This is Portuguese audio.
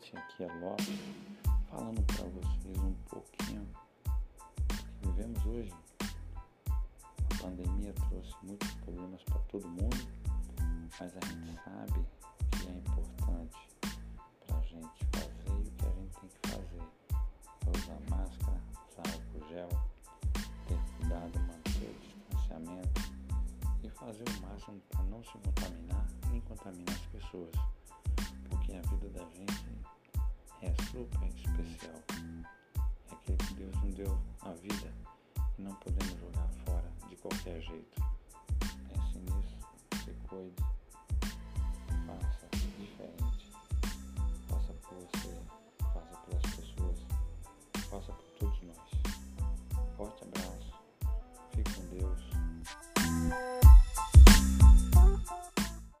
Esse aqui é Lopes, falando para vocês um pouquinho do que vivemos hoje. A pandemia trouxe muitos problemas para todo mundo, mas a gente sabe que é importante para a gente fazer e o que a gente tem que fazer. É usar máscara, usar álcool gel, ter cuidado, manter o distanciamento e fazer o máximo para não se contaminar nem contaminar as pessoas super especial. É aquele que Deus nos deu a vida e não podemos jogar fora de qualquer jeito. É assim Pense nisso, se cuide, faça diferente. Faça por você, faça pelas pessoas, faça por todos